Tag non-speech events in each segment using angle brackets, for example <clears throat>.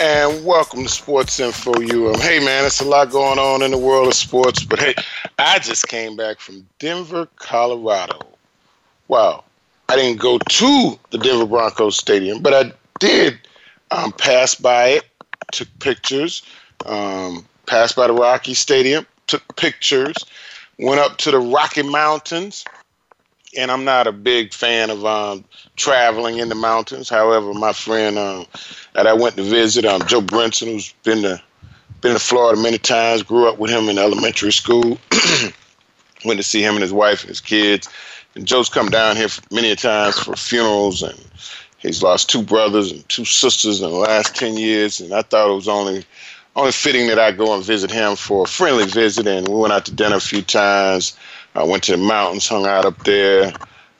And welcome to Sports Info UM. Hey man, it's a lot going on in the world of sports, but hey, I just came back from Denver, Colorado. Wow, I didn't go to the Denver Broncos Stadium, but I did um, pass by it, took pictures, um, passed by the Rocky Stadium, took pictures, went up to the Rocky Mountains, and I'm not a big fan of um, traveling in the mountains. However, my friend um, that I went to visit, um, Joe Brinson, who's been to been to Florida many times, grew up with him in elementary school. <clears throat> went to see him and his wife and his kids and Joe's come down here many times for funerals, and he's lost two brothers and two sisters in the last ten years. And I thought it was only only fitting that I go and visit him for a friendly visit. And we went out to dinner a few times. I went to the mountains, hung out up there,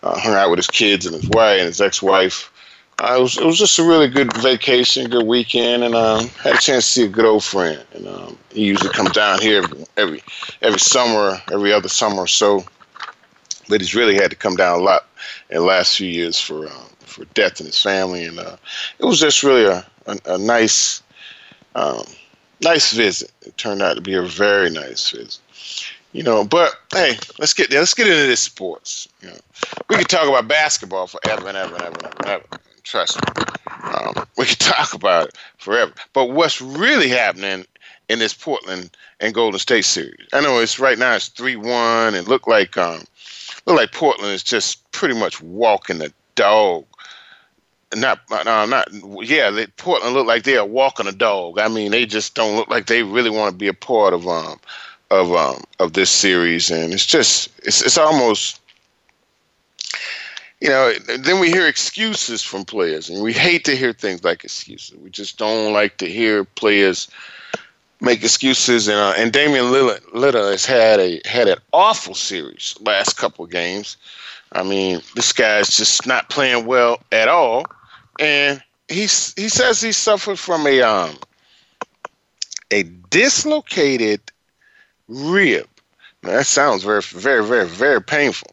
uh, hung out with his kids and his wife and his ex-wife. It was it was just a really good vacation, good weekend, and um, had a chance to see a good old friend. And um, he usually comes down here every every, summer, every other summer or so but he's really had to come down a lot in the last few years for uh, for death in his family, and uh, it was just really a a, a nice um, nice visit. It turned out to be a very nice visit. You know, but hey, let's get let's get into this sports. You know, we could talk about basketball forever and ever and ever and ever. And ever. Trust me, um, we could <laughs> talk about it forever. But what's really happening in this Portland and Golden State series? I know it's right now it's three one. and looked like um, look like Portland is just pretty much walking the dog. Not, no, not, yeah. Portland look like they are walking a dog. I mean, they just don't look like they really want to be a part of um of um of this series, and it's just it's it's almost you know, then we hear excuses from players, and we hate to hear things like excuses. We just don't like to hear players make excuses. And uh, and Damian Lillard, has had a had an awful series last couple of games. I mean, this guy's just not playing well at all, and he's he says he suffered from a um a dislocated rib. Now, that sounds very very very very painful.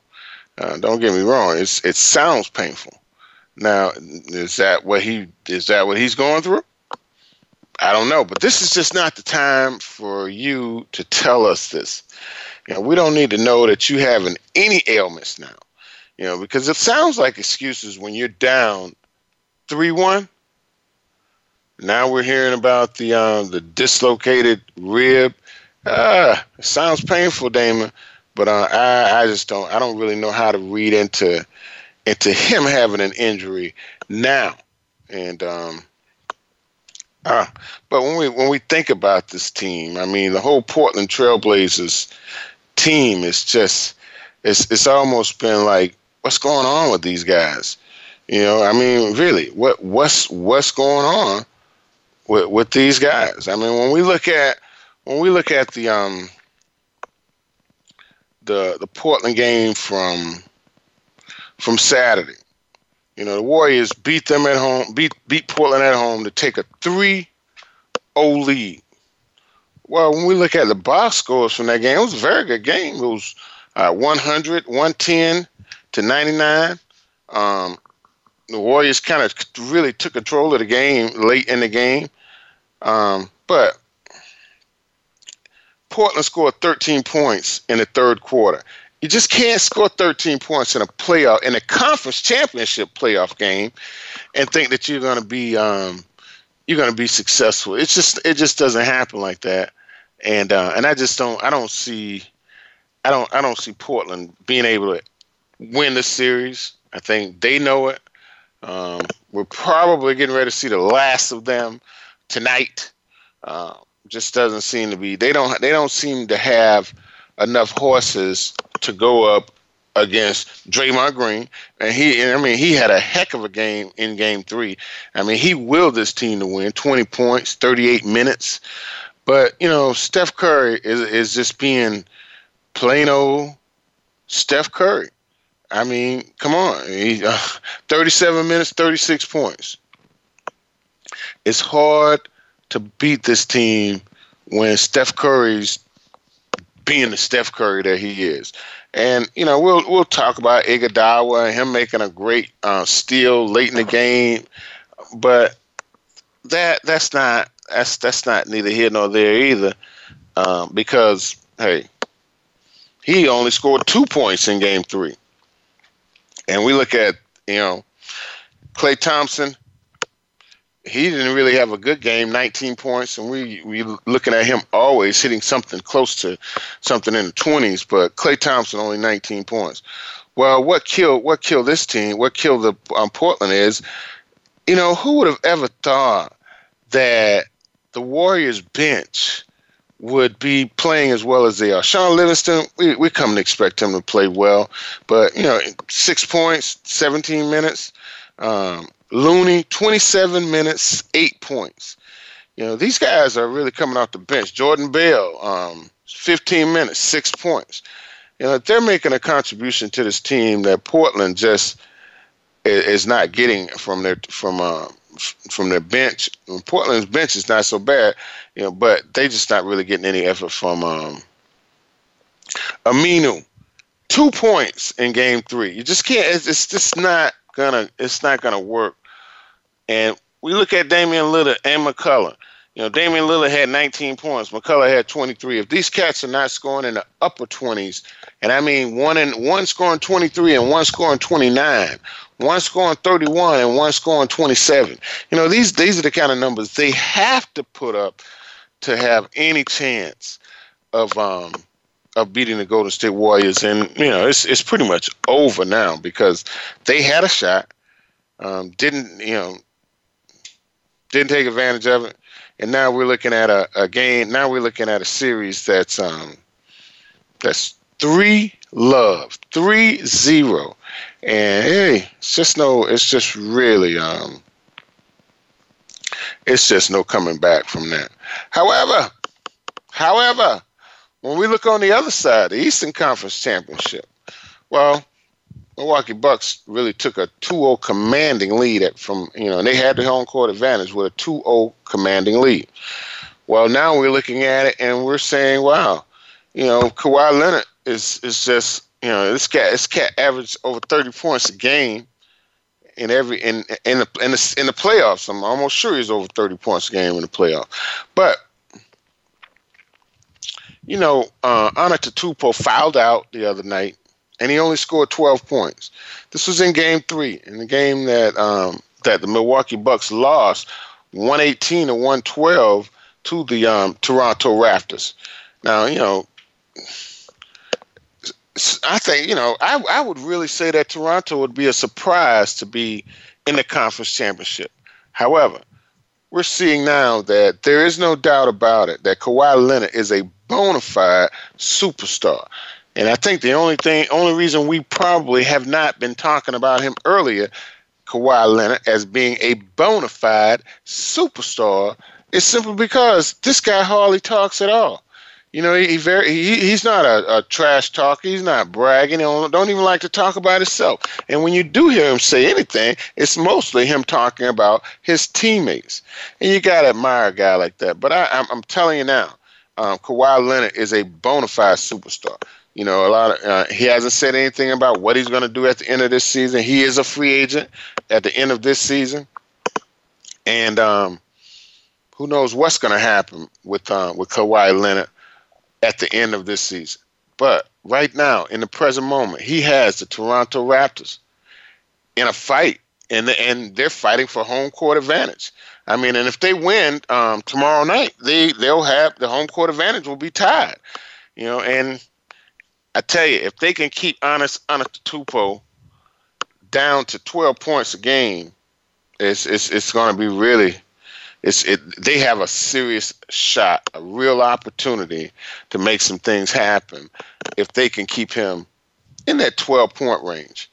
Uh, don't get me wrong; it's it sounds painful. Now, is that what he is that what he's going through? I don't know, but this is just not the time for you to tell us this. You know, we don't need to know that you having any ailments now. You know, because it sounds like excuses when you're down three one. Now we're hearing about the um, the dislocated rib. Ah, it sounds painful, Damon, but uh, I I just don't I don't really know how to read into into <laughs> him having an injury now, and um, uh, but when we when we think about this team, I mean, the whole Portland Trailblazers team is just it's it's almost been like, what's going on with these guys? You know, I mean, really, what what's what's going on with with these guys? I mean, when we look at when we look at the um the the Portland game from from Saturday, you know, the Warriors beat them at home, beat beat Portland at home to take a 3 0 lead. Well, when we look at the box scores from that game, it was a very good game. It was uh, 100, 110 to 99. Um, the Warriors kind of really took control of the game late in the game. Um, but Portland scored 13 points in the third quarter. You just can't score 13 points in a playoff in a conference championship playoff game and think that you're going to be um, you're going to be successful. It's just it just doesn't happen like that. And uh, and I just don't I don't see I don't I don't see Portland being able to win the series. I think they know it. Um, we're probably getting ready to see the last of them tonight. Uh, just doesn't seem to be. They don't. They don't seem to have enough horses to go up against Draymond Green, and he, I mean, he had a heck of a game in Game Three. I mean, he willed this team to win, 20 points, 38 minutes. But you know, Steph Curry is is just being plain old Steph Curry. I mean, come on. He, uh, 37 minutes, 36 points. It's hard to beat this team when Steph Curry's being the Steph Curry that he is. And you know, we'll we'll talk about Iguodala and him making a great uh, steal late in the game, but that that's not that's that's not neither here nor there either, um, because hey, he only scored two points in Game Three, and we look at you know, Klay Thompson he didn't really have a good game, 19 points, and we we looking at him always hitting something close to something in the 20s. But Klay Thompson only 19 points. Well, what killed what killed this team? What killed the um, Portland is, you know, who would have ever thought that the Warriors bench would be playing as well as they are. Shaun Livingston, we, we come to expect him to play well, but you know, six points, 17 minutes. Um, Looney, 27 minutes, eight points. You know, these guys are really coming off the bench. Jordan Bell, um, 15 minutes, six points. You know, they're making a contribution to this team that Portland just is not getting from their from uh, from their bench. Portland's bench is not so bad, you know, but they just not really getting any effort from um, Aminu. Two points in game three. You just can't. It's, it's just not gonna. It's not gonna work and we look at Damian Lillard and McCullough. You know, Damian Lillard had 19 points. McCullough had 23. If these cats are not scoring in the upper 20s, and I mean one in one scoring 23 and one scoring 29, one scoring 31 and one scoring 27. You know, these these are the kind of numbers they have to put up to have any chance of um of beating the Golden State Warriors. And you know, it's it's pretty much over now because they had a shot, um, didn't you know didn't take advantage of it, and now we're looking at a, a game. Now we're looking at a series that's um that's three love, three zero, and hey, it's just no. It's just really um. It's just no coming back from that. However, however, when we look on the other side, the Eastern Conference Championship, well, Milwaukee Bucks really took a 2-0 commanding lead at, from you know, and they had the home court advantage with a 2-0 commanding lead. Well, now we're looking at it and we're saying, wow, you know, Kawhi Leonard is is just you know this cat this cat averaged over 30 points a game in every in in the in the, in the playoffs. I'm almost sure he's over 30 points a game in the playoffs. But you know, uh, Antetokounmpo fouled out the other night and he only scored 12 points. This was in Game Three, in the game that um, that the Milwaukee Bucks lost 118 to 112 to the um, Toronto Raptors. Now, you know, I think you know I I would really say that Toronto would be a surprise to be in the conference championship. However, we're seeing now that there is no doubt about it that Kawhi Leonard is a bona fide superstar. And I think the only thing, only reason we probably have not been talking about him earlier, Kawhi Leonard, as being a bona fide superstar, is simply because this guy hardly talks at all. You know, he, he very he, he's not a, a, trash talker. He's not bragging. He don't, don't even like to talk about himself. And when you do hear him say anything, it's mostly him talking about his teammates. And you gotta admire a guy like that. But I, I'm, I'm telling you now, um, Kawhi Leonard is a bona fide superstar. You know, a lot of uh, he hasn't said anything about what he's going to do at the end of this season. He is a free agent at the end of this season, and um, who knows what's going to happen with uh, with Kawhi Leonard at the end of this season. But right now, in the present moment, he has the Toronto Raptors in a fight, and and they're fighting for home court advantage. I mean, and if they win um, tomorrow night, they they'll have the home court advantage will be tied. You know, and I tell you, if they can keep Giannis Antetokounmpo down to 12 points a game, it's it's it's going to be really it's it they have a serious shot, a real opportunity to make some things happen if they can keep him in that 12 point range.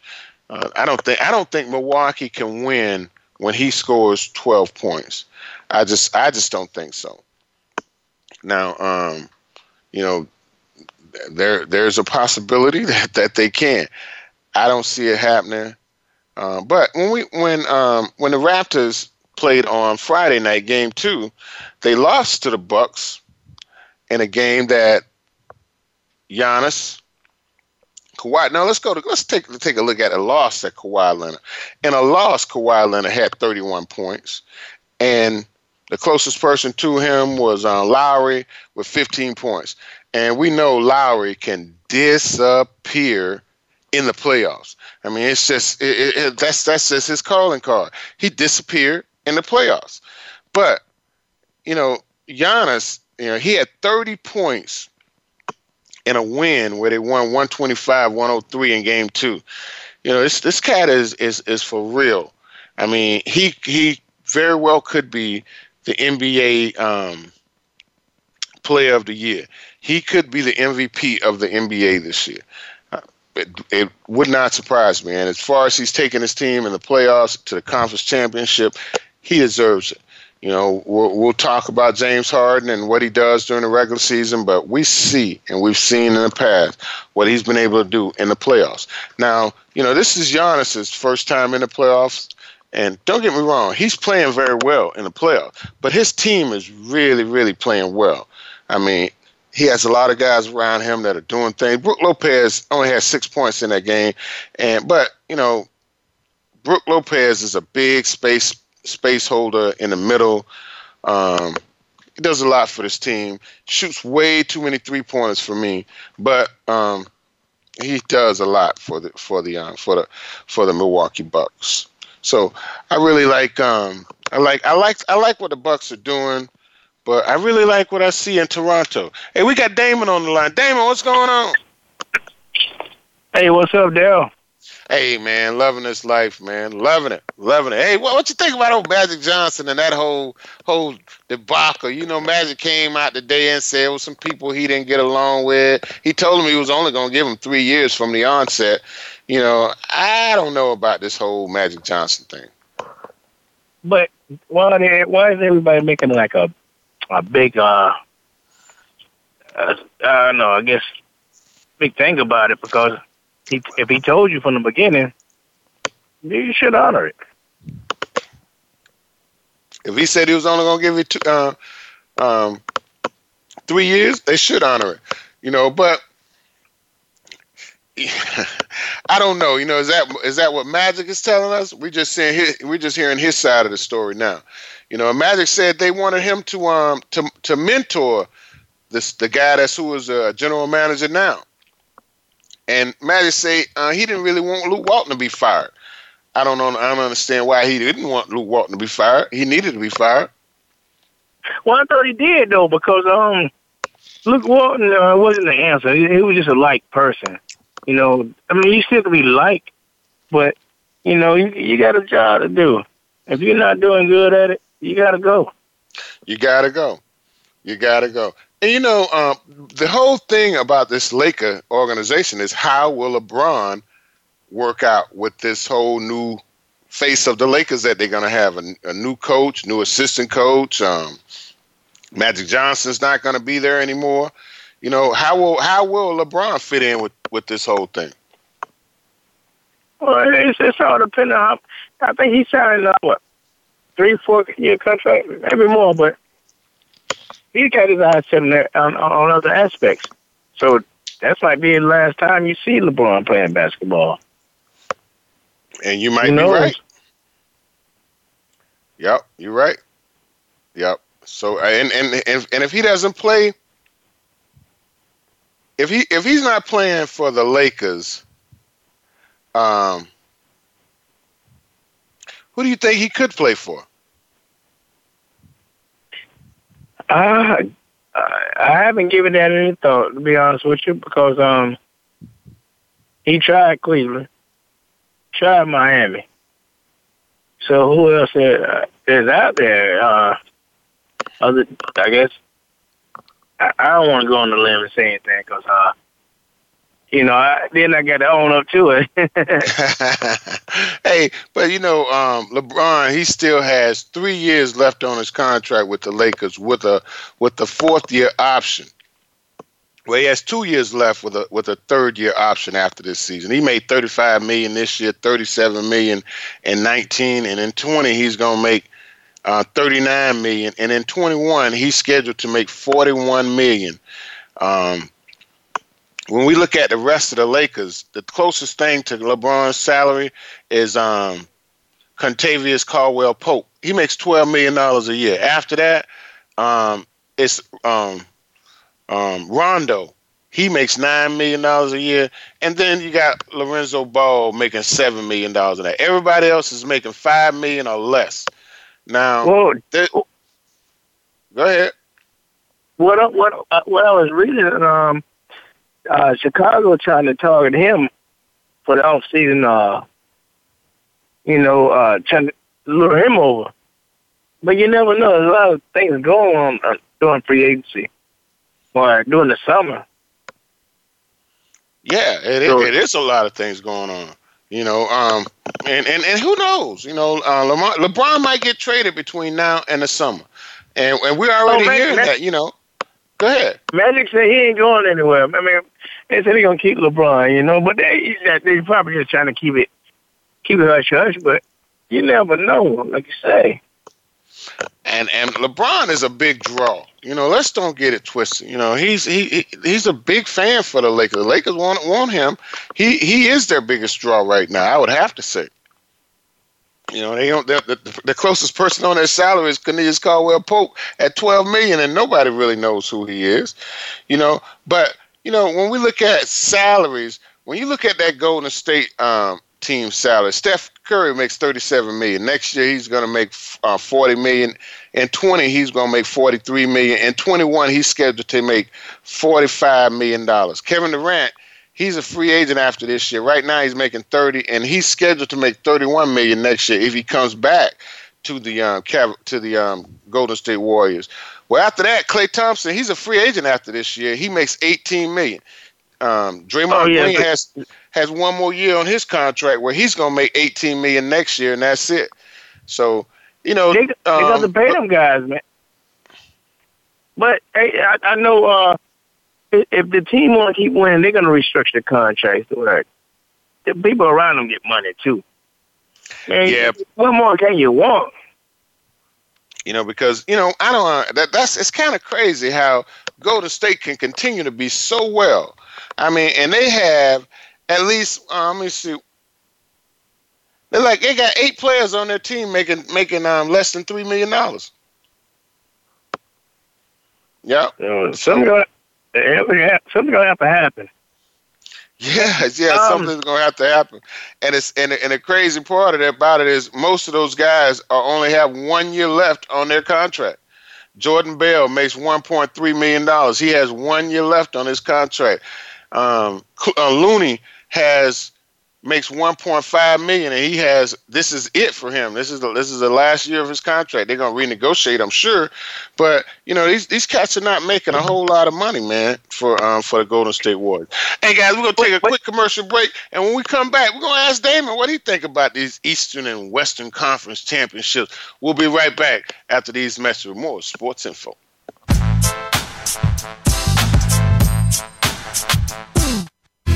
Uh, I don't think I don't think Milwaukee can win when he scores 12 points. I just I just don't think so. Now, um, you know, there there's a possibility <laughs> that, that they can. I don't see it happening. Uh, but when we when um, when the Raptors played on Friday night, game two, they lost to the Bucks in a game that Giannis, Kawhi. Now let's go to let's take take a look at a loss at Kawhi Leonard. In a loss, Kawhi Leonard had 31 points, and the closest person to him was uh, Lowry with 15 points. And we know Lowry can disappear in the playoffs. I mean, it's just it, it, that's that's just his calling card. He disappeared in the playoffs, but you know, Giannis, you know, he had 30 points in a win where they won 125-103 in game two. You know, this this cat is is is for real. I mean, he he very well could be the NBA um, Player of the Year. He could be the MVP of the NBA this year it, it would not surprise me. And as far as he's taking his team in the playoffs to the conference championship, he deserves it. You know, we'll, we'll talk about James Harden and what he does during the regular season, but we see and we've seen in the past what he's been able to do in the playoffs. Now, you know, this is Giannis's first time in the playoffs. And don't get me wrong, he's playing very well in the playoffs, but his team is really, really playing well. I mean, he has a lot of guys around him that are doing things. Brook Lopez only had six points in that game, and but you know, Brook Lopez is a big space space holder in the middle. Um, he does a lot for this team. Shoots way too many three pointers for me, but um, he does a lot for the for the um, for the for the Milwaukee Bucks. So I really like um, I like I like I like what the Bucks are doing. But I really like what I see in Toronto. Hey, we got Damon on the line. Damon, what's going on? Hey, what's up, Dale? Hey, man, loving this life, man, loving it, loving it. Hey, what, what you think about old Magic Johnson and that whole whole debacle? You know, Magic came out today and said it was some people he didn't get along with. He told him he was only going to give him three years from the onset. You know, I don't know about this whole Magic Johnson thing. But why, why is everybody making like a a big uh, uh I don't know, I guess big thing about it because he, if he told you from the beginning, you should honor it. If he said he was only going to give you two, uh, um, three years, they should honor it. You know, but <laughs> I don't know. You know, is that is that what Magic is telling us? We just seeing his, we're just hearing his side of the story now. You know, Magic said they wanted him to um to to mentor this the guy that's who is a general manager now. And Magic say uh, he didn't really want Luke Walton to be fired. I don't know. I don't understand why he didn't want Luke Walton to be fired. He needed to be fired. Well, I thought he did though, because um, Luke Walton uh, wasn't the answer. He, he was just a like person. You know, I mean, you still can be liked, but you know, you, you got a job to do. If you're not doing good at it, you got to go. You got to go. You got to go. And you know, um, the whole thing about this Laker organization is how will LeBron work out with this whole new face of the Lakers that they're going to have a, a, new coach, new assistant coach. Um, Magic Johnson's not going to be there anymore. You know, how will how will LeBron fit in with with this whole thing? Well, it's, it's all depending on. How, I think he signed up what three, four year contract, maybe more, but he got his eyes set on, on, on other aspects. So that might be the last time you see LeBron playing basketball. And you might be right. Yep, you're right. Yep. So and and and, and if he doesn't play, if he if he's not playing for the Lakers, um, who do you think he could play for? Uh, I haven't given that any thought, to be honest with you, because um, he tried Cleveland, tried Miami. So who else is, uh, out there? Uh, other, I guess. I, I don't want to go on the limb and say anything because uh, you know, I, then I got to own up to it. <laughs> hey, but you know, um, LeBron, he still has three years left on his contract with the Lakers with a with the fourth year option. Well, he has two years left with a with a third year option after this season. He made 35 million this year, 37 million in 19, and in 20 he's gonna make uh, 39 million, and in 21 he's scheduled to make 41 million. Um, when we look at the rest of the Lakers, the closest thing to LeBron's salary is um, Kentavious Caldwell Pope. He makes 12 million dollars a year. After that, um, it's um, um, Rondo, he makes nine million dollars a year, and then you got Lorenzo Ball making seven million dollars a year. Everybody else is making five million or less. Now, well, go ahead. What what uh, what I was reading, um, uh, Chicago trying to target him for the off season. Uh, you know, uh, trying to lure him over. But you never know. There's a lot of things going on uh, during free agency or during the summer. Yeah, it, so, it is a lot of things going on. You know, um, and, and, and who knows? You know, uh, Lamar, LeBron might get traded between now and the summer, and and we're already oh, hearing that. You know, go ahead. Magic said he ain't going anywhere. I mean, they said they're gonna keep LeBron. You know, but they they probably just trying to keep it keep it hush hush. But you never know, like you say. And and LeBron is a big draw. You know, let's don't get it twisted. You know, he's he, he's a big fan for the Lakers. The Lakers want want him. He he is their biggest draw right now. I would have to say. You know, they don't. The, the, closest person on their salary is Cornelius Caldwell Pope at twelve million, and nobody really knows who he is. You know, but you know when we look at salaries, when you look at that Golden State um, team salary, Steph Curry makes thirty seven million. Next year he's going to make uh, forty million 20, he's going to make 43 million. 21, he's scheduled to make 45 million dollars. Kevin Durant, he's a free agent after this year. Right now, he's making 30, and he's scheduled to make 31 million next year if he comes back to the um, to the um, Golden State Warriors. Well, after that, Klay Thompson, he's a free agent after this year. He makes 18 million. Um, Draymond oh, yeah, Green but- has has one more year on his contract where he's going to make 18 million next year, and that's it. So you know, they, they um, got to pay them guys, man. But hey, I, I know uh, if the team want to keep winning, they're going to restructure the contracts where the people around them get money too. Man, yeah. What more can you want? You know, because you know, I don't. That that's it's kind of crazy how Golden State can continue to be so well. I mean, and they have at least. Um, let me see. They're like they got eight players on their team making making um less than three million dollars. Yeah. something gonna gonna have to happen. Yeah, <laughs> yeah, um, something's gonna have to happen, and it's and, and the crazy part of that about it is most of those guys are only have one year left on their contract. Jordan Bell makes one point three million dollars. He has one year left on his contract. Um, uh, Looney has makes 1.5 million and he has this is it for him. This is the this is the last year of his contract. They're going to renegotiate i'm sure. But you know these these cats are not making a whole lot of money man for um for the golden state warriors. Hey guys we're going to take a quick commercial break and when we come back we're going to ask damon what he think about these eastern and western conference championships. We'll be right back after these messages with more sports info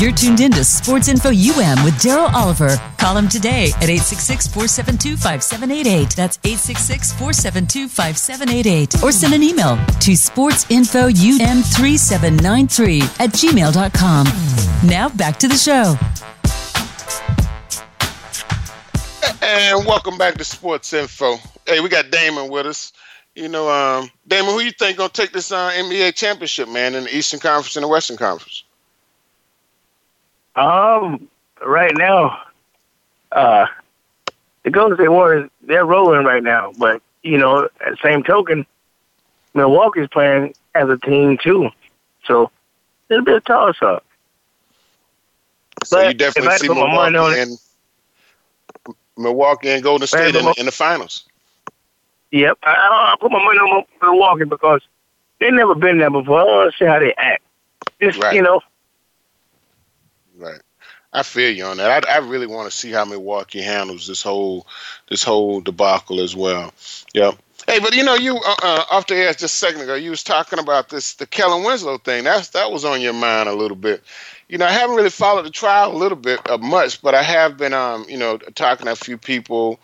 You're tuned in to Sports Info UM with Daryl Oliver. Call him today at 866 472 5788. That's 866 472 5788. Or send an email to sportsinfoum3793 at gmail.com. Now back to the show. And welcome back to Sports Info. Hey, we got Damon with us. You know, um, Damon, who you think gonna take this uh, NBA championship, man, in the Eastern Conference and the Western Conference? Um, right now, uh, the Golden State Warriors they're rolling right now, but you know, at the same token, Milwaukee's playing as a team too, so it'll be a toss up. So you definitely see Milwaukee and Milwaukee and Golden State in, in, the finals. Yep, I, I, put my money on Milwaukee because they've never been there before. I want to see how they act. Just right. you know, Right. I feel you on that. I, I really want to see how Milwaukee handles this whole this whole debacle as well. Yep. Hey, but you know, you uh, uh, off the air just a second ago, you was talking about this the Kellen Winslow thing. That's that was on your mind a little bit. You know, I haven't really followed the trial a little bit uh, much, but I have been, um, you know, talking to a few people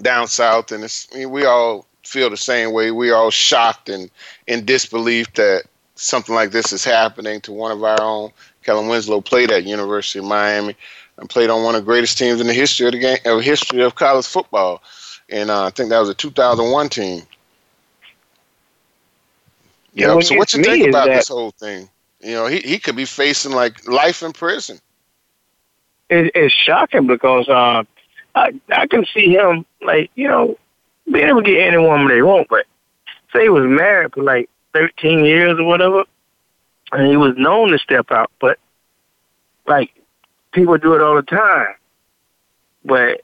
down south, and it's, I mean, we all feel the same way. We all shocked and in disbelief that something like this is happening to one of our own. Kellen Winslow played at University of Miami and played on one of the greatest teams in the history of the game, of history of college football. And uh, I think that was a 2001 team. Yeah. So what you think about that, this whole thing? You know, he, he could be facing like life in prison. It, it's shocking because uh, I I can see him like you know being able to get any woman they want, but say he was married for like 13 years or whatever, and he was known to step out, but like people do it all the time. But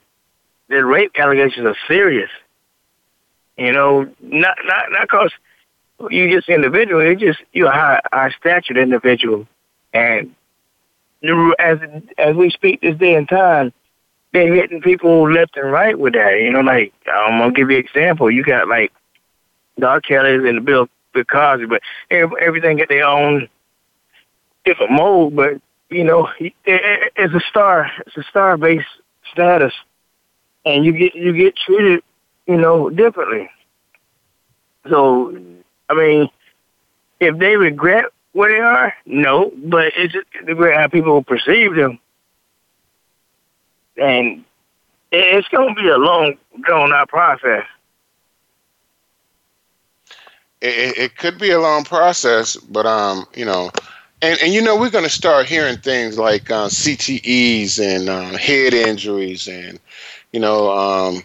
the rape allegations are serious. You know, not not not because you just individual. It's just you're a high, high statured individual, and as as we speak this day and time, they're hitting people left and right with that. You know, like I'm gonna give you an example. You got like Doc Kelly's and Bill Bill Cosby, but everything get their own different mold, but you know, it's a star. It's a star based status, and you get you get treated, you know, differently. So, I mean, if they regret where they are, no, but it's just regret how people perceive them, and it's going to be a long, drawn out process. It, it could be a long process, but um, you know, and, and you know, we're going to start hearing things like uh, CTEs and uh, head injuries, and you know, um,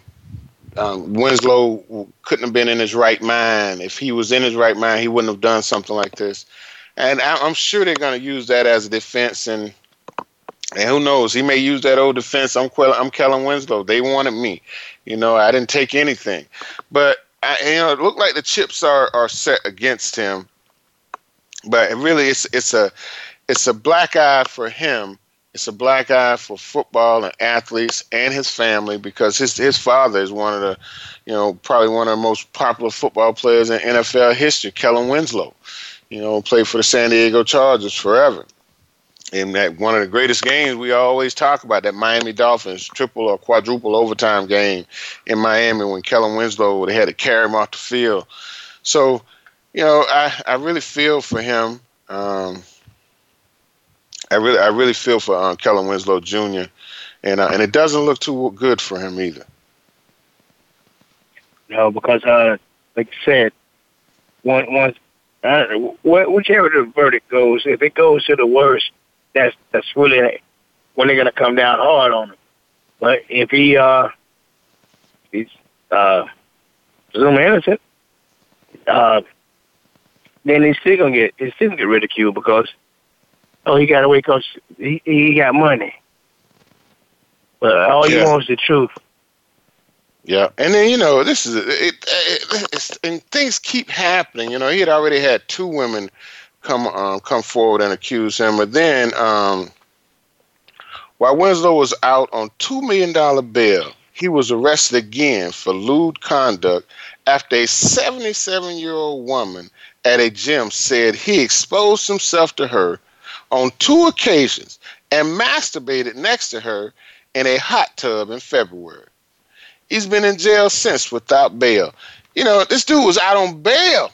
um, Winslow couldn't have been in his right mind. If he was in his right mind, he wouldn't have done something like this. And I, am sure they're going to use that as a defense. And and who knows? He may use that old defense. I'm I'm Kellen Winslow. They wanted me. You know, I didn't take anything. But I, you know, it looked like the chips are are set against him but really it's it's a it's a black eye for him. It's a black eye for football and athletes and his family because his his father is one of the, you know, probably one of the most popular football players in NFL history, Kellen Winslow. You know, played for the San Diego Chargers forever. And that one of the greatest games we always talk about, that Miami Dolphins triple or quadruple overtime game in Miami when Kellen Winslow they had to carry him off the field. So you know, I, I really feel for him. Um, I really I really feel for um, Kellen Winslow Jr. and uh, and it doesn't look too good for him either. No, because uh, like you said, once once Uh, whichever the verdict goes, if it goes to the worst, that's that's really when they're gonna come down hard on him. But if he uh he's uh presumed innocent, uh then he's still gonna get he's still gonna get ridiculed because oh he got away because he he got money. But all yeah. he wants is the truth. Yeah, and then you know this is it, it and things keep happening. You know, he had already had two women come um, come forward and accuse him, but then um, while Winslow was out on two million dollar bail, he was arrested again for lewd conduct after a 77 year old woman at a gym said he exposed himself to her on two occasions and masturbated next to her in a hot tub in February. He's been in jail since without bail. You know, this dude was out on bail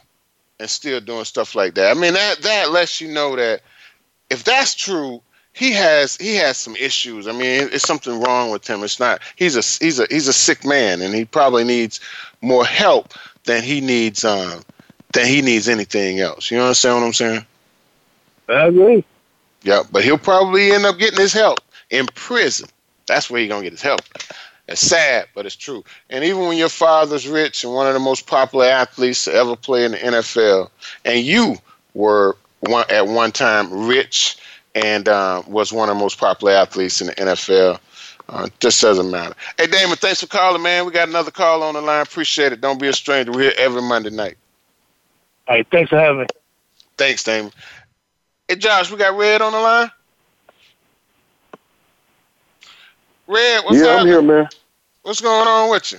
and still doing stuff like that. I mean, that that lets you know that if that's true, he has he has some issues. I mean, it's something wrong with him. It's not. He's a he's a he's a sick man, and he probably needs more help than he needs um than he needs anything else. You understand what I'm saying? I agree. Yeah, but he'll probably end up getting his help in prison. That's where he's gonna get his help. It's sad, but it's true. And even when your father's rich and one of the most popular athletes to ever play in the NFL, and you were one at one time rich and uh, was one of the most popular athletes in the NFL, uh, just doesn't matter. Hey, Damon, thanks for calling, man. We got another call on the line. Appreciate it. Don't be a stranger. We're here every Monday night. Hey, thanks for having me. Thanks, Damon. Hey, Josh, we got Red on the line. Red, what's up? yeah, I'm here, man. What's going on with you?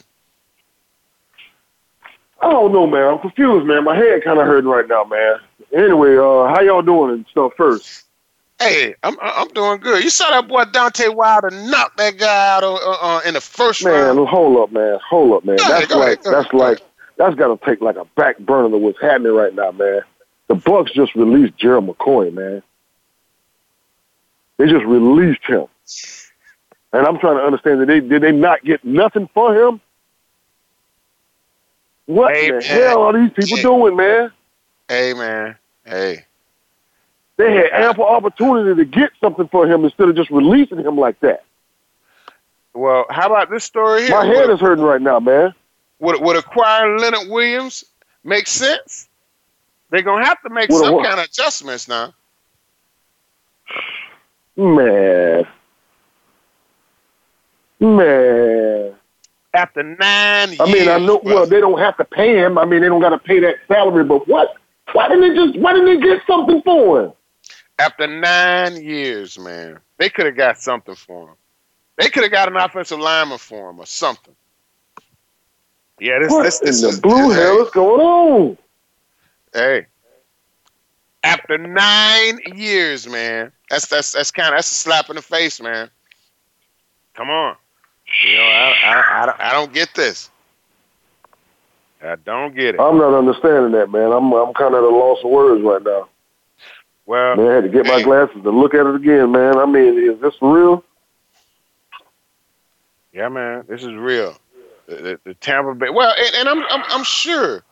I don't know, man. I'm confused, man. My head kind of hurting right now, man. Anyway, uh, how y'all doing and stuff first? Hey, I'm I'm doing good. You saw that boy Deontay Wilder knock that guy out uh, uh, in the first man, round. Man, hold up, man. Hold up, man. Go that's ahead, like ahead, that's like that's got to take like a back burner to what's happening right now, man. The Bucs just released Gerald McCoy, man. They just released him. And I'm trying to understand that they did they not get nothing for him? What hey, the man. hell are these people hey. doing, man? Hey man. Hey. They had ample opportunity to get something for him instead of just releasing him like that. Well, how about this story here? My head is hurting right now, man. Would would acquiring Leonard Williams make sense? They're gonna have to make some kind of adjustments now. Man. Man. After nine I mean, I know. Well, they don't have to pay him. I mean, they don't got to pay that salary. But what? Why didn't they just? Why didn't they get something for him? After nine years, man, they could have got something for him. They could have got an offensive lineman for him or something. Yeah, this what this, this in is, the blue this, hell is going on? Hey, after nine years, man, that's that's that's kind of that's a slap in the face, man. Come on. You know, I, I, I, don't, I don't get this. I don't get it. I'm not understanding that, man. I'm I'm kind of at a loss of words right now. Well, man, I had to get my glasses to look at it again, man. I mean, is this real? Yeah, man, this is real. The, the, the Tampa Bay. Well, and, and I'm, I'm I'm sure,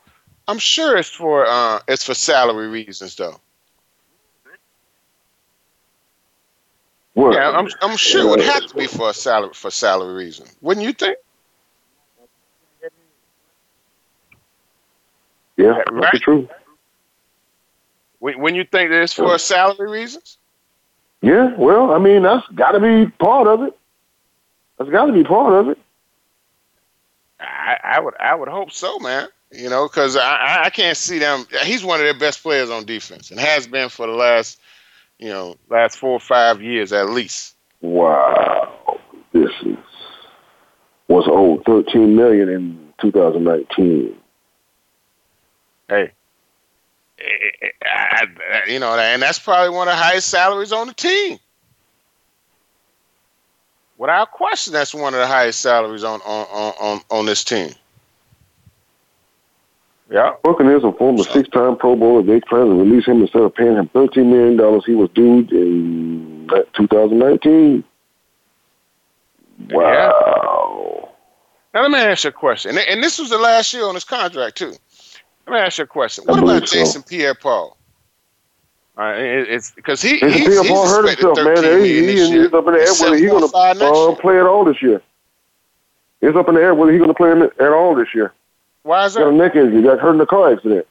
I'm sure it's for uh it's for salary reasons though. What? Yeah, I'm I'm sure it would have to be for a salary for salary reason. Wouldn't you think? Yeah, right? that's true. When, when you think it's for salary reasons? Yeah, well, I mean that's got to be part of it. That's got to be part of it. I, I would I would hope so, man. You know, because I I can't see them. He's one of their best players on defense and has been for the last you know, last four or five years at least. Wow, this is was owed thirteen million in 2019. Hey, I, I, you know, and that's probably one of the highest salaries on the team. Without question, that's one of the highest salaries on on on on this team. Yeah. Buccaneers a former six-time Pro Bowler. They plan to release him instead of paying him $13 million he was due in 2019. Wow. Now, let me ask you a question. And this was the last year on his contract, too. Let me ask you a question. What about so. Jason Pierre-Paul? Uh, it, it's because he Jason he's, Pierre-Paul he's hurt himself, man. He, he, he's up in the air whether he's going to uh, play at all this year. He's up in the air whether he's going to play at all this year. Why is that? Got a neck injury. Got hurt in a car accident.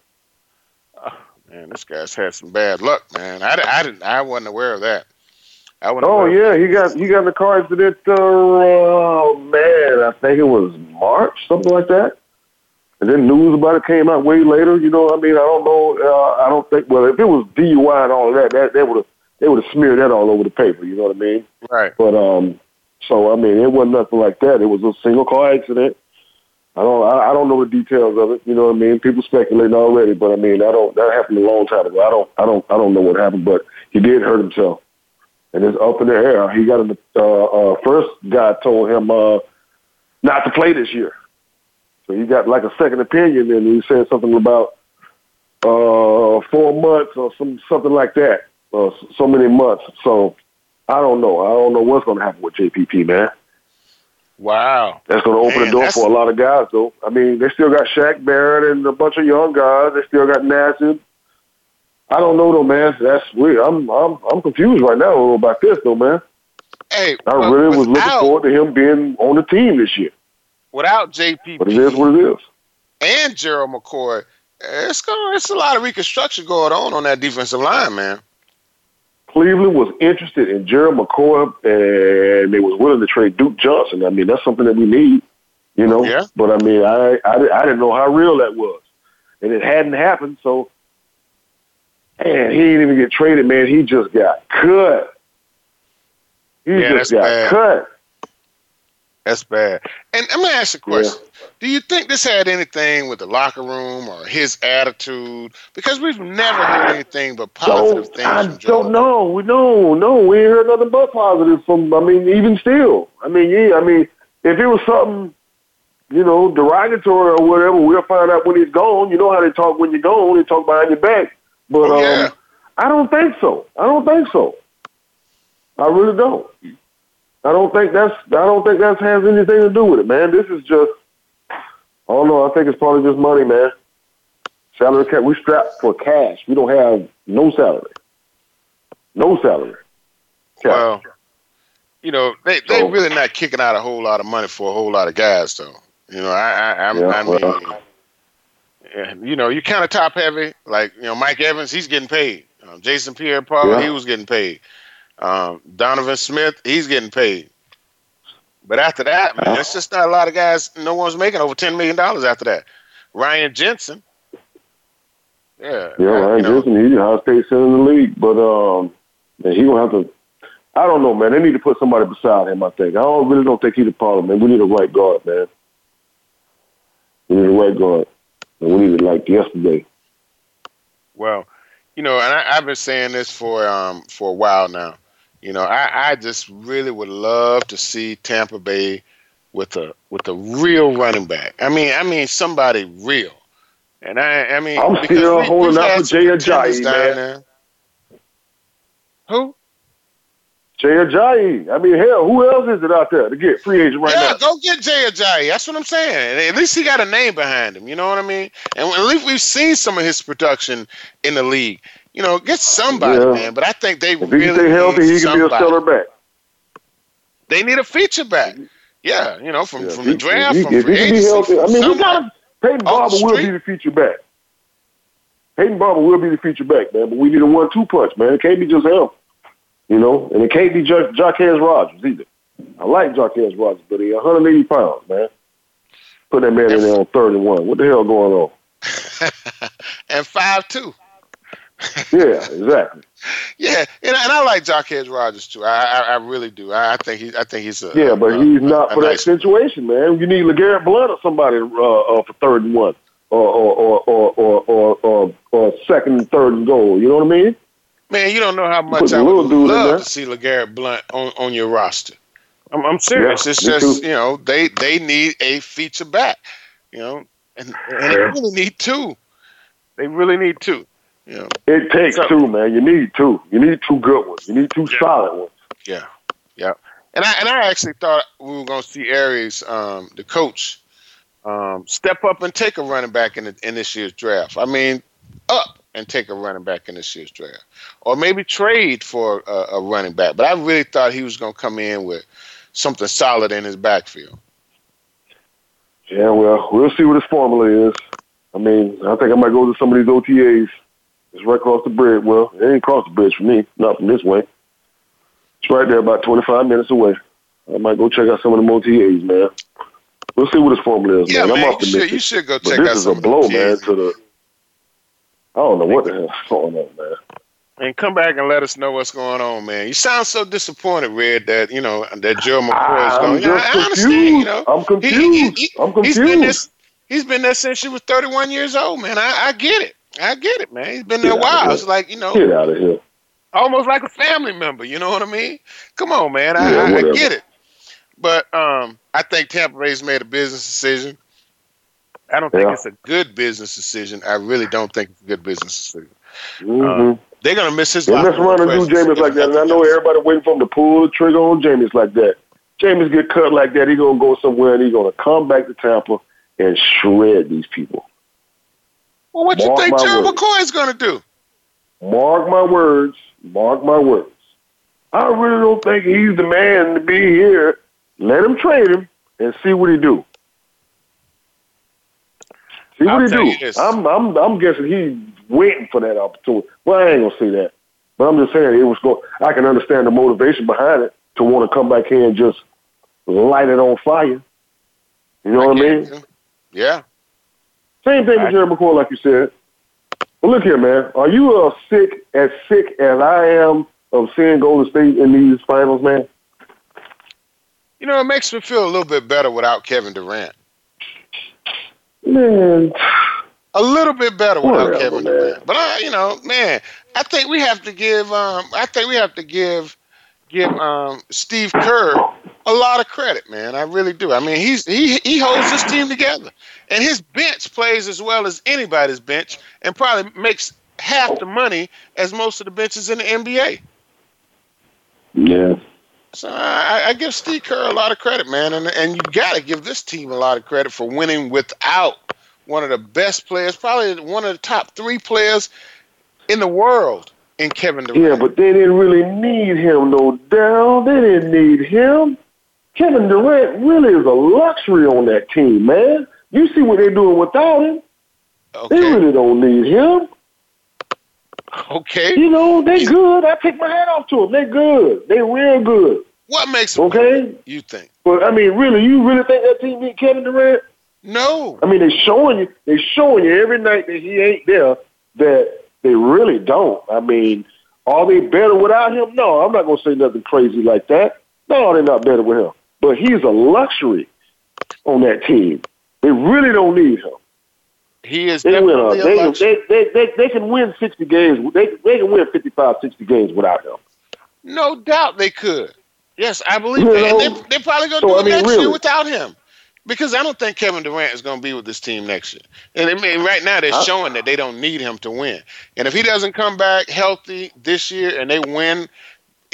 Oh, man, this guy's had some bad luck, man. I, I didn't. I wasn't aware of that. I wasn't oh yeah, he got he got in the car accident. Uh, oh man, I think it was March, something like that. And then news about it came out way later. You know, I mean, I don't know. Uh, I don't think. Well, if it was DUI and all of that, that they would have they would have smeared that all over the paper. You know what I mean? Right. But um, so I mean, it wasn't nothing like that. It was a single car accident. I don't I, I don't know the details of it. You know what I mean? People speculating already, but I mean, I don't. That happened a long time ago. I don't. I don't. I don't know what happened, but he did hurt himself, and it's up in the air. He got in the uh, uh, first guy told him uh, not to play this year. So he got like a second opinion, and he said something about uh, four months or some something like that, uh, so many months. So I don't know. I don't know what's going to happen with JPP, man. Wow, that's going to open man, the door for a lot of guys, though. I mean, they still got Shaq Barrett and a bunch of young guys. They still got Nassib. I don't know though, man. That's weird. I'm I'm I'm confused right now about this though, man. Hey, I really was looking forward to him being on the team this year without JPP, but it is what it is, and Gerald McCoy, it's going. It's a lot of reconstruction going on on that defensive line, man. Cleveland was interested in Gerald McCoy, and they was willing to trade Duke Johnson. I mean, that's something that we need, you know. Yeah. But I mean, I, I I didn't know how real that was, and it hadn't happened. So, man, he didn't even get traded. Man, he just got cut. He yeah, just got bad. cut. That's bad. And I'm gonna ask you a question. Yeah. Do you think this had anything with the locker room or his attitude? Because we've never heard anything but positive things. I don't know. We no, no, we ain't heard nothing but positive from. I mean, even still. I mean, yeah. I mean, if it was something, you know, derogatory or whatever, we'll find out when he's gone. You know how they talk when you're gone. They talk behind your back. But oh, yeah. um, I don't think so. I don't think so. I really don't. I don't think that's I don't think that has anything to do with it, man. This is just I don't know. I think it's probably just money, man. Salary cap. We strapped for cash. We don't have no salary. No salary. Cap. Well, you know they they so, really not kicking out a whole lot of money for a whole lot of guys, though. You know, I I, I, yeah, I mean, well, you know, you kind of top heavy. Like you know, Mike Evans, he's getting paid. Um, Jason Pierre-Paul, yeah. he was getting paid. Um, Donovan Smith, he's getting paid. But after that, man, it's just not a lot of guys. No one's making over ten million dollars after that. Ryan Jensen, yeah, yeah, Ryan know. Jensen, he's the highest paid center in the league, but um, man, he gonna have to. I don't know, man. They need to put somebody beside him. I think. I don't really don't think he's a problem, man. We need a right guard, man. We need a right guard, and we need it like yesterday. Well, you know, and I, have been saying this for um for a while now. You know, I, I just really would love to see Tampa Bay with a with a real running back. I mean, I mean somebody real. And I, I mean, I'm still we, holding out for Jay Ajayi, man. There. Who? Jay Ajayi. I mean, hell, who else is it out there to get free agent right yeah, now? Yeah, go get Jay Ajayi. That's what I'm saying. At least he got a name behind him. You know what I mean? And at least we've seen some of his production in the league. You know, get somebody, yeah. man. But I think they if really he stay healthy, he can be a stellar back. They need a feature back. Yeah, you know, from, yeah, from the draft, he, from free agency. Healthy, I mean, we got Peyton Barber will be the feature back. Peyton Barber will be the feature back, man. But we need a one-two punch, man. It can't be just him, you know, and it can't be just Jacquizz Rodgers either. I like Jacquizz Rodgers, but he's 180 pounds, man. Put that man in there on 31. What the hell going on? <laughs> and five two <laughs> yeah, exactly. yeah, and, and I like Jacquizz Rodgers too. I, I, I really do. I, I, think he I think he's a yeah, but he's not a, for a that nice situation, man. You need LeGarrette Blunt or somebody uh, uh, for third and one, or or or or or, or, or second and third and goal. You know what I mean? Man, you don't know how much I would love to see LeGarrette Blunt on, on your roster. I'm, I'm serious. Yeah, it's just too. you know they they need a feature back. You know, and, and yeah. they really need two. They really need two. Yeah. It takes so, two, man. You need two. You need two good ones. You need two yeah. solid ones. Yeah. Yeah. And I and I actually thought we were gonna see Aries, um, the coach, um, step up and take a running back in, the, in this year's draft. I mean, up and take a running back in this year's draft, or maybe trade for a, a running back. But I really thought he was going to come in with something solid in his backfield. Yeah, well, we'll see what his formula is. I mean, I think I might go to some of these OTAs. It's right across the bridge. Well, it ain't across the bridge for me, not from this way. It's right there, about 25 minutes away. I might go check out some of the OTAs, man. We'll see what his formula is, yeah, man. man I'm optimistic. You should, you should go but check this out is some a blow, man, to the. I don't know what the hell's <laughs> going on, man. And come back and let us know what's going on, man. You sound so disappointed, Red, that you know that Joe McCoy is going. I'm going. You know, just I understand. confused. You know, I'm confused. he- he- I'm confused. He's been confused. this. He's been there since she was 31 years old, man. I, I get it. I get it, man. He's been there a Get out of while. It's like you know, Get out of here. almost like a family member. You know what I mean? Come on, man. I, Yeah, I, I get it. But um, I think Tampa Bay's made a business decision. I don't think Yeah. it's a good business decision. I really don't think it's a good business decision. Mm-hmm. They're gonna miss his. They mess room around and do Jameis like that, and I know everybody waiting for him to pull the trigger on Jameis like that. Jameis get cut like that, he gonna go somewhere and he gonna come back to Tampa and shred these people. Well, what you think Joe words. McCoy is gonna do? Mark my words. Mark my words. I really don't think he's the man to be here. Let him trade him and see what he do. See what I'll he do. I'm I'm I'm guessing he's waiting for that opportunity. Well, I ain't gonna say that, but I'm just saying it was go. I can understand the motivation behind it to want to come back here and just light it on fire. You know what I mean? Yeah. Same thing with Jerry McCoy, like you said. But look here, man. Are you as sick as sick as I am of seeing Golden State in these finals, man? You know, it makes me feel a little bit better without Kevin Durant. Man, A little bit better without Whatever, Kevin man. Durant. But I, you know, man, I think we have to give. Um, I think we have to give give um, Steve Kerr a lot of credit, man. I really do. I mean, he's he he holds this team together, and his bench plays as well as anybody's bench, and probably makes half the money as most of the benches in the NBA. yeah. So I, I give Steve Kerr a lot of credit, man, and and you got to give this team a lot of credit for winning without one of the best players, probably one of the top three players in the world in Kevin Durant. Yeah, but they didn't really need him, no doubt. They didn't need him. Kevin Durant really is a luxury on that team, man. You see what they're doing without him. They really don't need him. okay. You know, they're good. I take my hat off to them. They're good. They're real good. What makes him Okay? good, You think? But I mean, really, you really think that team beat Kevin Durant? No. I mean, they're showing you, They're showing you every night that he ain't there that they really don't. I mean, are they better without him? No, I'm not gonna say nothing crazy like that. No, they're not better with him. But he's a luxury on that team. They really don't need him. He is They win. Uh, definitely a they, luxury. they, they, they, they can win 60 games. They, they can win 55, 60 games without him. No doubt they could. Yes, I believe You that. And they, they're probably going to so, do I it mean, next really. year without him. Because I don't think Kevin Durant is going to be with this team next year. And I mean, right now they're I- showing that they don't need him to win. And if he doesn't come back healthy this year and they win,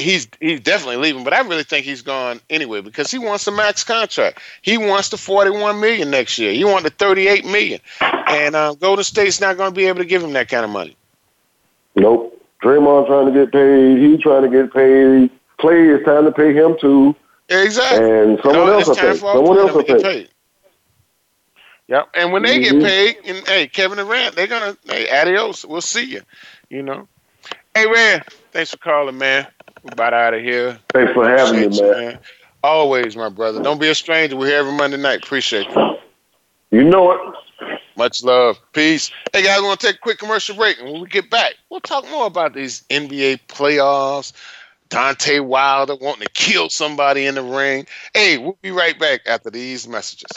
he's he's definitely leaving. But I really think he's gone anyway because he wants a max contract. He wants the forty-one million next year. He wants the thirty-eight million, and uh, Golden State's not going to be able to give him that kind of money. Nope. Draymond trying to get paid. He trying to get paid. Clay is trying to pay him too. Exactly. And someone No, else will pay. Someone else will pay. paid. Yep. And when they Mhm. get paid, and hey, Kevin Durant, they're gonna hey, adios. We'll see you. You know. Hey Red, thanks for calling, man. We're about out of here. Thanks for having me, Appreciate man. Always, my brother. Don't be a stranger. We're here every Monday night. Appreciate you. You know it. Much love. Peace. Hey guys, we're gonna take a quick commercial break, and when we get back, we'll talk more about these NBA playoffs. Deontay Wilder wanting to kill somebody in the ring. Hey, we'll be right back after these messages.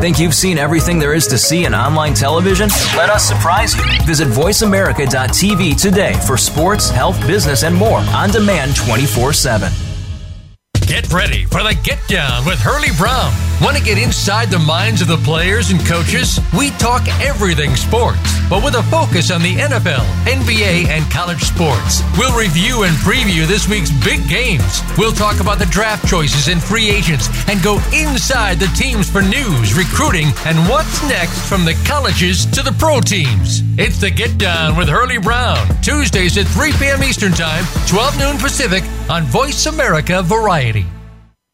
Think you've seen everything there is to see in online television? Let us surprise you. Visit VoiceAmerica.tv today for sports, health, business, and more on demand 24 7. Get ready for the Get Down with Hurley Brown. Want to get inside the minds of the players and coaches? We talk everything sports, but with a focus on the NFL, NBA, and college sports. We'll review and preview this week's big games. We'll talk about the draft choices and free agents and go inside the teams for news, recruiting, and what's next from the colleges to the pro teams. It's the Get Down with Hurley Brown, Tuesdays at 3 p.m. Eastern Time, 12 noon Pacific on Voice America Variety.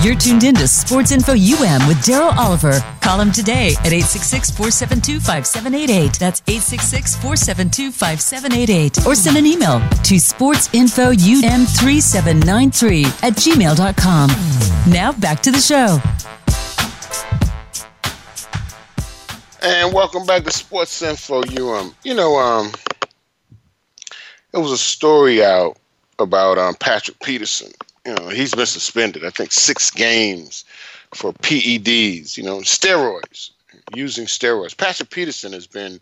You're tuned in to Sports Info UM with Daryl Oliver. Call him today at 866 472 5788. That's 866 472 5788. Or send an email to sportsinfoum3793 at gmail.com. Now back to the show. And welcome back to Sports Info UM. You know, um, it was a story out about um, Patrick Peterson you know, he's been suspended, I think, six games for PEDs, you know, steroids, using steroids. Patrick Peterson has been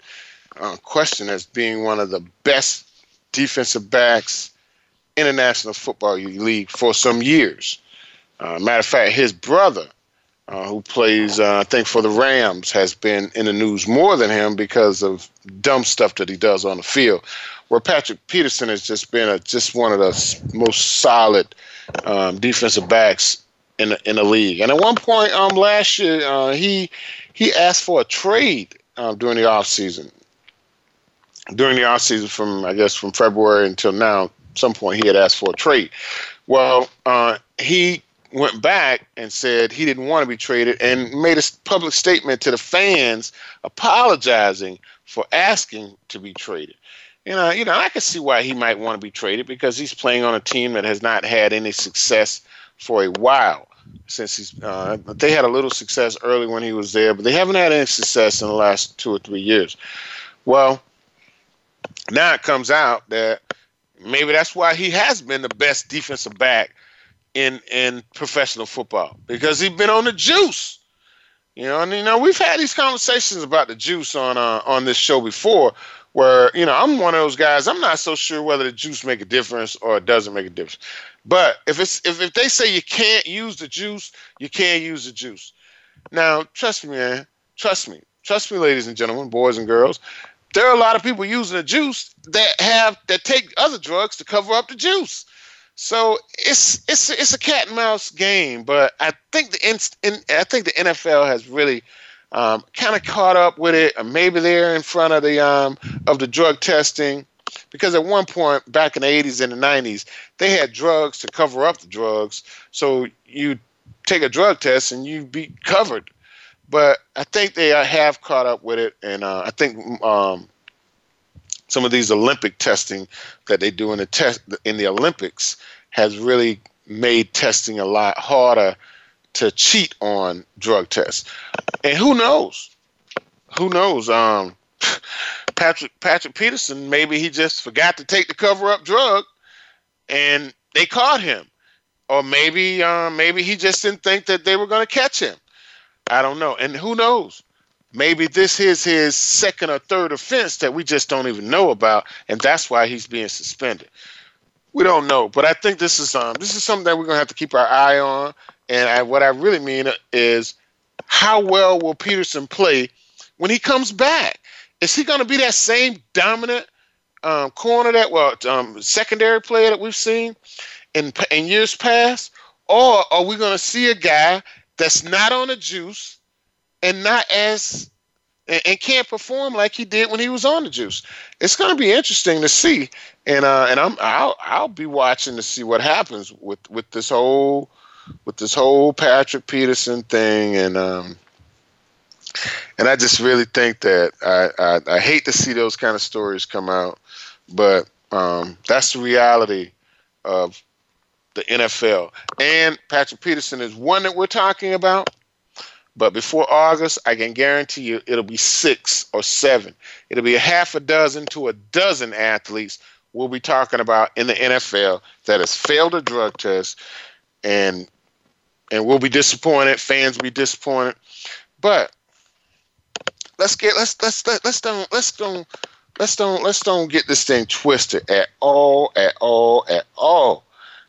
uh, questioned as being one of the best defensive backs in the National Football League for some years. Uh, matter of fact, his brother, uh, who plays, uh, I think, for the Rams, has been in the news more than him because of dumb stuff that he does on the field. Where Patrick Peterson has just been a, just one of the most solid um, defensive backs in the, in the league. And at one point um, last year, uh, he he asked for a trade uh, during the offseason. During the offseason, from I guess from February until now, some point he had asked for a trade. Well, uh, he went back and said he didn't want to be traded and made a public statement to the fans apologizing for asking to be traded you know, you know, I can see why he might want to be traded because he's playing on a team that has not had any success for a while. Since he's, uh, they had a little success early when he was there, but they haven't had any success in the last two or three years. Well, now it comes out that maybe that's why he has been the best defensive back in in professional football because he's been on the juice. You know, and you know we've had these conversations about the juice on uh, on this show before, where you know I'm one of those guys. I'm not so sure whether the juice make a difference or it doesn't make a difference. But if it's if, if they say you can't use the juice, you can't use the juice. Now, trust me, man. Trust me. Trust me, ladies and gentlemen, boys and girls. There are a lot of people using the juice that have that take other drugs to cover up the juice. So it's it's it's a cat and mouse game. But I think the in, I think the NFL has really um, kind of caught up with it, or maybe they're in front of the um, of the drug testing, because at one point back in the 80s and the 90s, they had drugs to cover up the drugs, so you take a drug test and you'd be covered. But I think they have caught up with it, and uh, I think um, some of these Olympic testing that they do in the test in the Olympics has really made testing a lot harder to cheat on drug tests. And who knows? Who knows? Um, <laughs> Patrick Patrick Peterson, maybe he just forgot to take the cover up drug, and they caught him, or maybe um, maybe he just didn't think that they were going to catch him. I don't know. And who knows? Maybe this is his second or third offense that we just don't even know about, and that's why he's being suspended. We don't know, but I think this is um, this is something that we're gonna have to keep our eye on And I, what I really mean is, how well will Peterson play when he comes back? Is he to be that same dominant um, corner that well um, secondary player that we've seen in in years past, or are we to see a guy that's not on the juice and not as and, and, can't perform like he did when he was on the juice? It's going to be interesting to see, and uh, and I'm I'll I'll be watching to see what happens with with this whole with this whole Patrick Peterson thing and um and I just really think that I, I, I hate to see those kind of stories come out, but um, that's the reality of the NFL. And Patrick Peterson is one that we're talking about. But before August, I can guarantee you it'll be six or seven. It'll be a half a dozen to a dozen athletes we'll be talking about in the NFL that has failed a drug test and and we'll be disappointed. Fans will be disappointed. But let's get let's let's let's don't let's don't let's don't let's don't get this thing twisted at all at all at all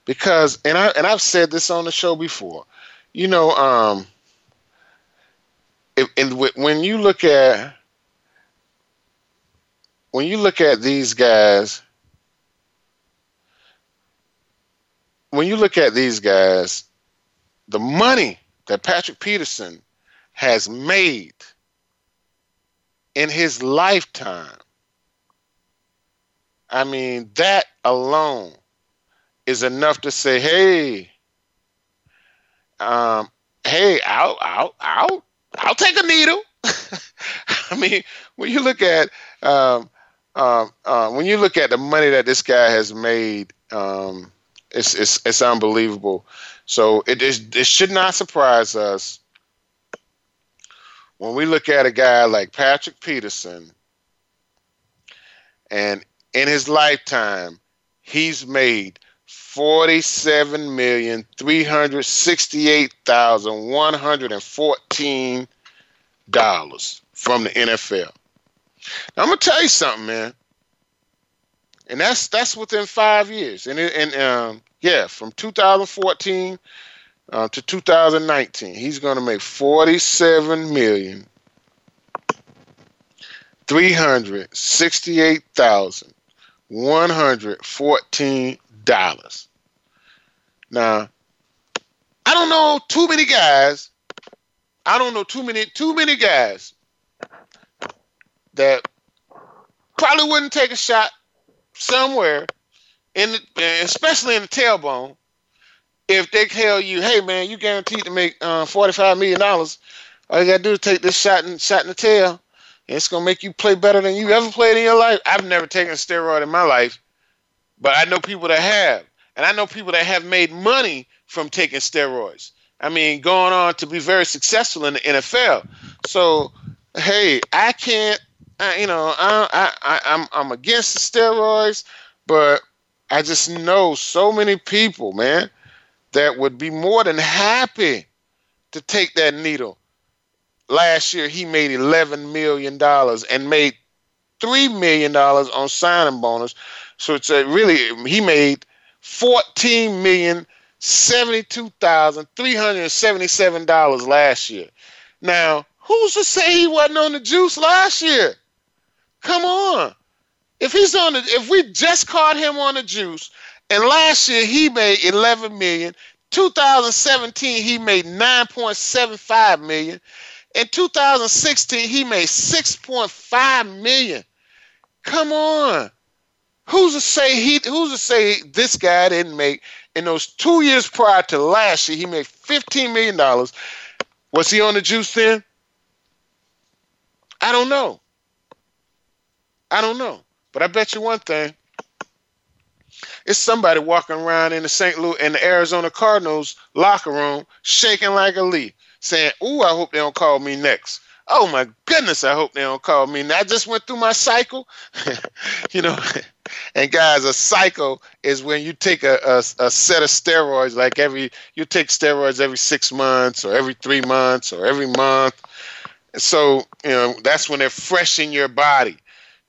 because and I and I've said this on the show before. You know, um, and when you look at when you look at these guys, when you look at these guys, the money that Patrick Peterson has made in his lifetime. I mean, that alone is enough to say, hey, um, hey, out, out, I'll, I'll take a needle. <laughs> I mean, when you look at, um, um, uh, when you look at the money that this guy has made, um, it's, it's, it's unbelievable. So it, it should not surprise us when we look at a guy like Patrick Peterson, and in his lifetime, he's made forty-seven million three hundred sixty-eight thousand one hundred and fourteen dollars from the NFL. Now, I'm gonna tell you something, man, and that's that's within five years, and it, and um, yeah, from 2014 uh, to 2019, he's to make 47 million three hundred sixty-eight thousand one hundred fourteen dollars. Now, I don't know too many guys. I don't know too many too many guys that probably wouldn't take a shot somewhere in the, especially in the tailbone if they tell you, "Hey, man, you guaranteed to make uh, forty-five million dollars. All you gotta do is take this shot and shot in the tail, and it's gonna make you play better than you ever played in your life." I've never taken a steroid in my life, but I know people that have, and I know people that have made money from taking steroids. I mean, going on to be very successful in the NFL. So, hey, I can't. I, you know, I, I, I, I'm I'm against the steroids, but I just know so many people, man, that would be more than happy to take that needle. Last year, he made $11 million and made $3 million on signing bonus. So it's a really, he made fourteen million seventy-two thousand three hundred seventy-seven dollars last year. Now, who's to say he wasn't on the juice last year? Come on. If he's on the, if we just caught him on the juice and last year he made 11 million. 2017 he made 9.75 million. In 2016 he made 6.5 million. Come on. Who's to say he who's to say this guy didn't make in those 2 years prior to last year he made 15 million dollars. Was he on the juice then? I don't know. I don't know. But I bet you one thing. It's somebody walking around in the St. Louis in the Arizona Cardinals locker room, shaking like a leaf, saying, "Ooh, I hope they don't call me next." Oh my goodness, I hope they don't call me. And I just went through my cycle, <laughs> you know. <laughs> And guys, a cycle is when you take a, a, a, set of steroids, like every you take steroids every six months or every three months or every month. So you know that's when they're fresh in your body.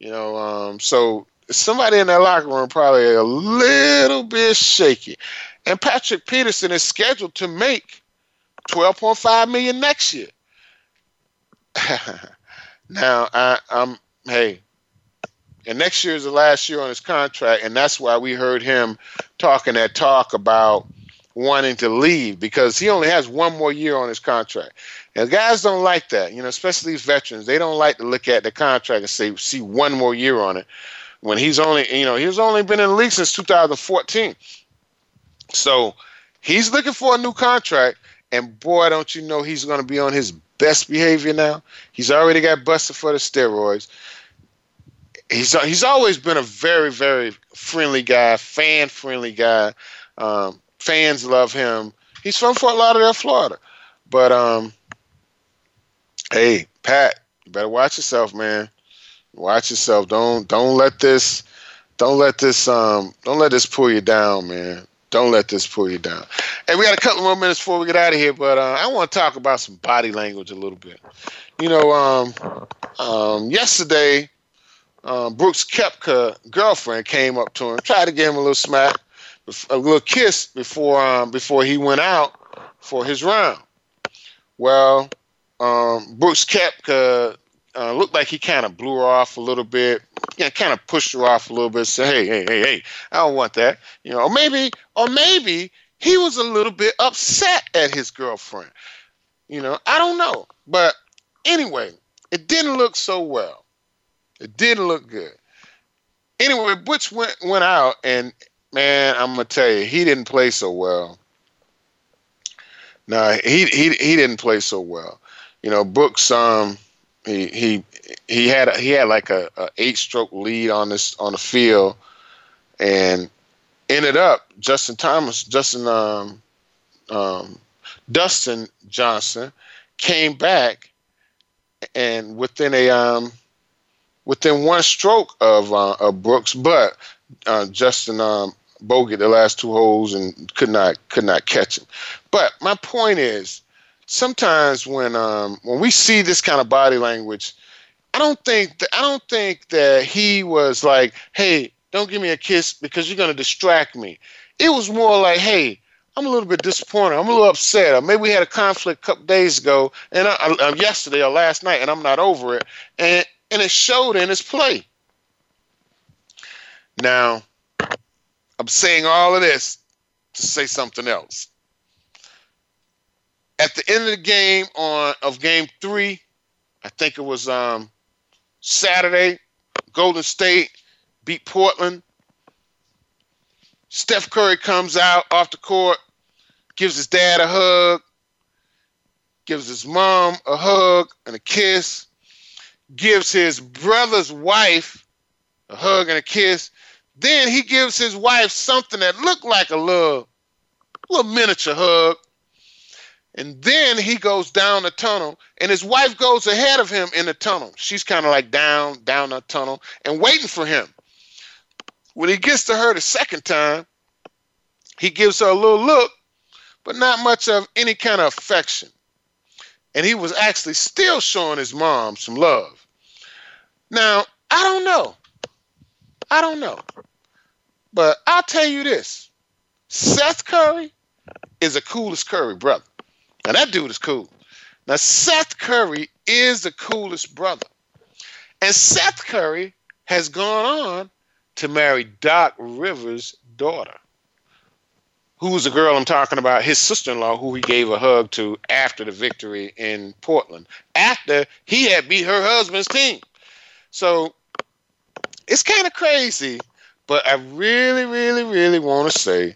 You know, um, so somebody in that locker room probably a little bit shaky. And Patrick Peterson is scheduled to make 12.5 million next year. <laughs> now I, I'm hey, and next year is the last year on his contract, and that's why we heard him talking that talk about wanting to leave because he only has one more year on his contract. And guys don't like that, you know, especially these veterans. They don't like to look at the contract and say see one more year on it when he's only, you know, he's only been in the league since 2014. So he's looking for a new contract, and boy, don't you know he's going to be on his best behavior now. He's already got busted for the steroids. He's he's always been a very very friendly guy, fan friendly guy. Um, fans love him. He's from Fort Lauderdale, Florida. But um, hey, Pat, you better watch yourself, man. Watch yourself. Don't don't let this don't let this um don't let this pull you down, man. Don't let this pull you down. And we got a couple more minutes before we get out of here, but uh, I want to talk about some body language a little bit. You know, um, um, yesterday, um, Brooks Koepka girlfriend came up to him, tried to give him a little smack, a little kiss before um, before he went out for his round. Well, um, Brooks Koepka uh, looked like he kind of blew her off a little bit, know, kind of pushed her off a little bit. Say, hey, hey, hey, hey, I don't want that, you know. Or maybe, or maybe he was a little bit upset at his girlfriend. You know, I don't know, but anyway, it didn't look so well. It didn't look good. Anyway, Butch went went out, and man, I'm gonna tell you, he didn't play so well. No, he he he didn't play so well. You know, Brooks um he he he had he had like a, a eight stroke lead on this on the field, and ended up Justin Thomas Justin um, um, Dustin Johnson came back and within a um within one stroke of uh, of Brooks, but uh, Justin um, bogeyed the last two holes and could not could not catch him. But my point is, sometimes when um, when we see this kind of body language, I don't think that I don't think that he was like, "Hey, don't give me a kiss because you're going to distract me." It was more like, "Hey, I'm a little bit disappointed. I'm a little upset. Maybe we had a conflict a couple days ago, and I, I, yesterday or last night, and I'm not over it." And and it showed in his play. Now, I'm saying all of this to say something else at the end of the game on of game three, I think it was um, Saturday, Golden State beat Portland. Steph Curry comes out off the court, gives his dad a hug, gives his mom a hug and a kiss, gives his brother's wife a hug and a kiss. Then he gives his wife something that looked like a little, little miniature hug and then he goes down the tunnel, and his wife goes ahead of him in the tunnel. She's kind of like down, down the tunnel and waiting for him. When he gets to her the second time, he gives her a little look, but not much of any kind of affection. And he was actually still showing his mom some love. Now, I don't know. I don't know. But I'll tell you this Seth Curry is the coolest Curry brother. Now that dude is cool. Now Seth Curry is the coolest brother. And Seth Curry has gone on to marry Doc Rivers' daughter. Who's the girl I'm talking about? His sister in law, who he gave a hug to after the victory in Portland, after he had beat her husband's team. So it's kind of crazy, but I really, really, really want to say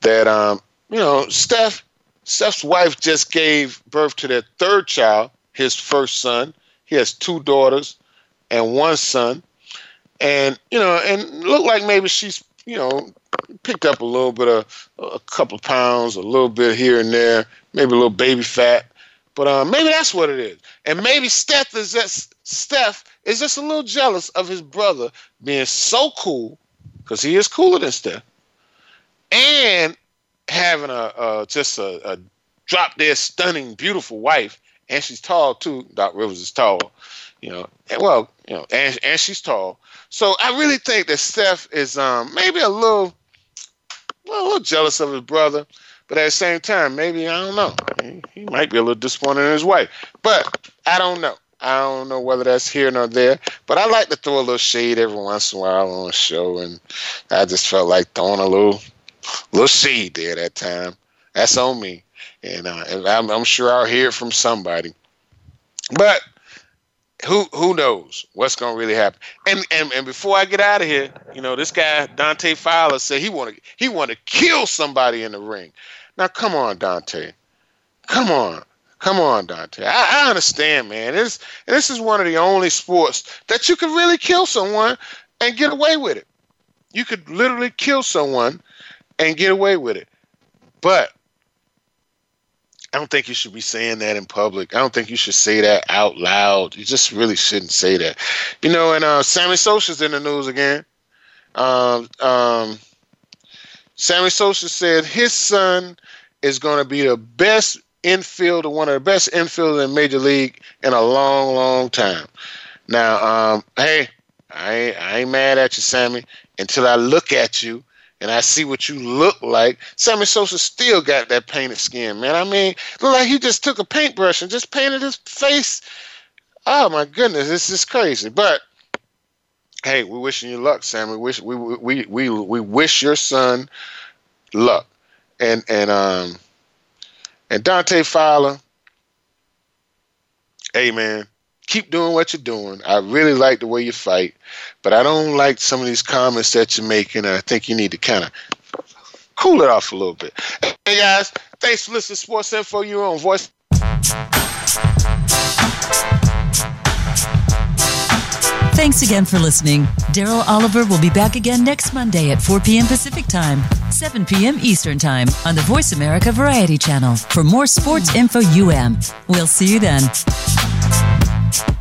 that, um, you know, Steph, Steph's wife just gave birth to their third child, his first son. He has two daughters and one son. And, you know, and look like maybe she's, you know, picked up a little bit of a couple of pounds, a little bit here and there, maybe a little baby fat. But uh, maybe that's what it is. And maybe Steph is just Steph is just a little jealous of his brother being so cool, because he is cooler than Steph, and having a, just a, a drop dead stunning beautiful wife and she's tall too. Doc rivers is tall you know. And well you know and, and she's tall. So i really think that steph is um maybe a little well, a little jealous of his brother but at the same time maybe i don't know. He, he might be a little disappointed in his wife. But I don't know. I don't know whether that's here nor there, but I like to throw a little shade every once in a while on a show, and I just felt like throwing a little, little shade there that time. That's on me, and, uh, and I'm, I'm sure I'll hear from somebody. But who who knows what's gonna really happen? And and and before I get out of here, you know, this guy Dante Fowler said he want to he want to kill somebody in the ring. Now come on, Dante, come on. Come on, Dante. I, I understand, man. This this is one of the only sports that you can really kill someone and get away with it. You could literally kill someone and get away with it. But I don't think you should be saying that in public. I don't think you should say that out loud. You just really shouldn't say that. You know, and uh, Sammy Sosa's in the news again. Um, um, Sammy Sosa said his son is going to be the best infielder, one of the best infielders in Major League in a long, long time. Now, um, hey, I ain't, I ain't mad at you, Sammy, until I look at you and I see what you look like. Sammy Sosa still got that painted skin, man. I mean, look like he just took a paintbrush and just painted his face. Oh my goodness, this is crazy. But hey, we wishing you luck, Sammy. Wish we we we we wish your son luck. And and um and Dante Fowler, hey man, keep doing what you're doing. I really like the way you fight, but I don't like some of these comments that you're making. I think you need to kind of cool it off a little bit. Hey guys, thanks for listening to Sports Info. You're on Voice. Thanks again for listening. Daryl Oliver will be back again next Monday at 4 p.m. Pacific Time, 7 p.m. Eastern Time on the Voice America Variety Channel for more sports info UM. We'll see you then you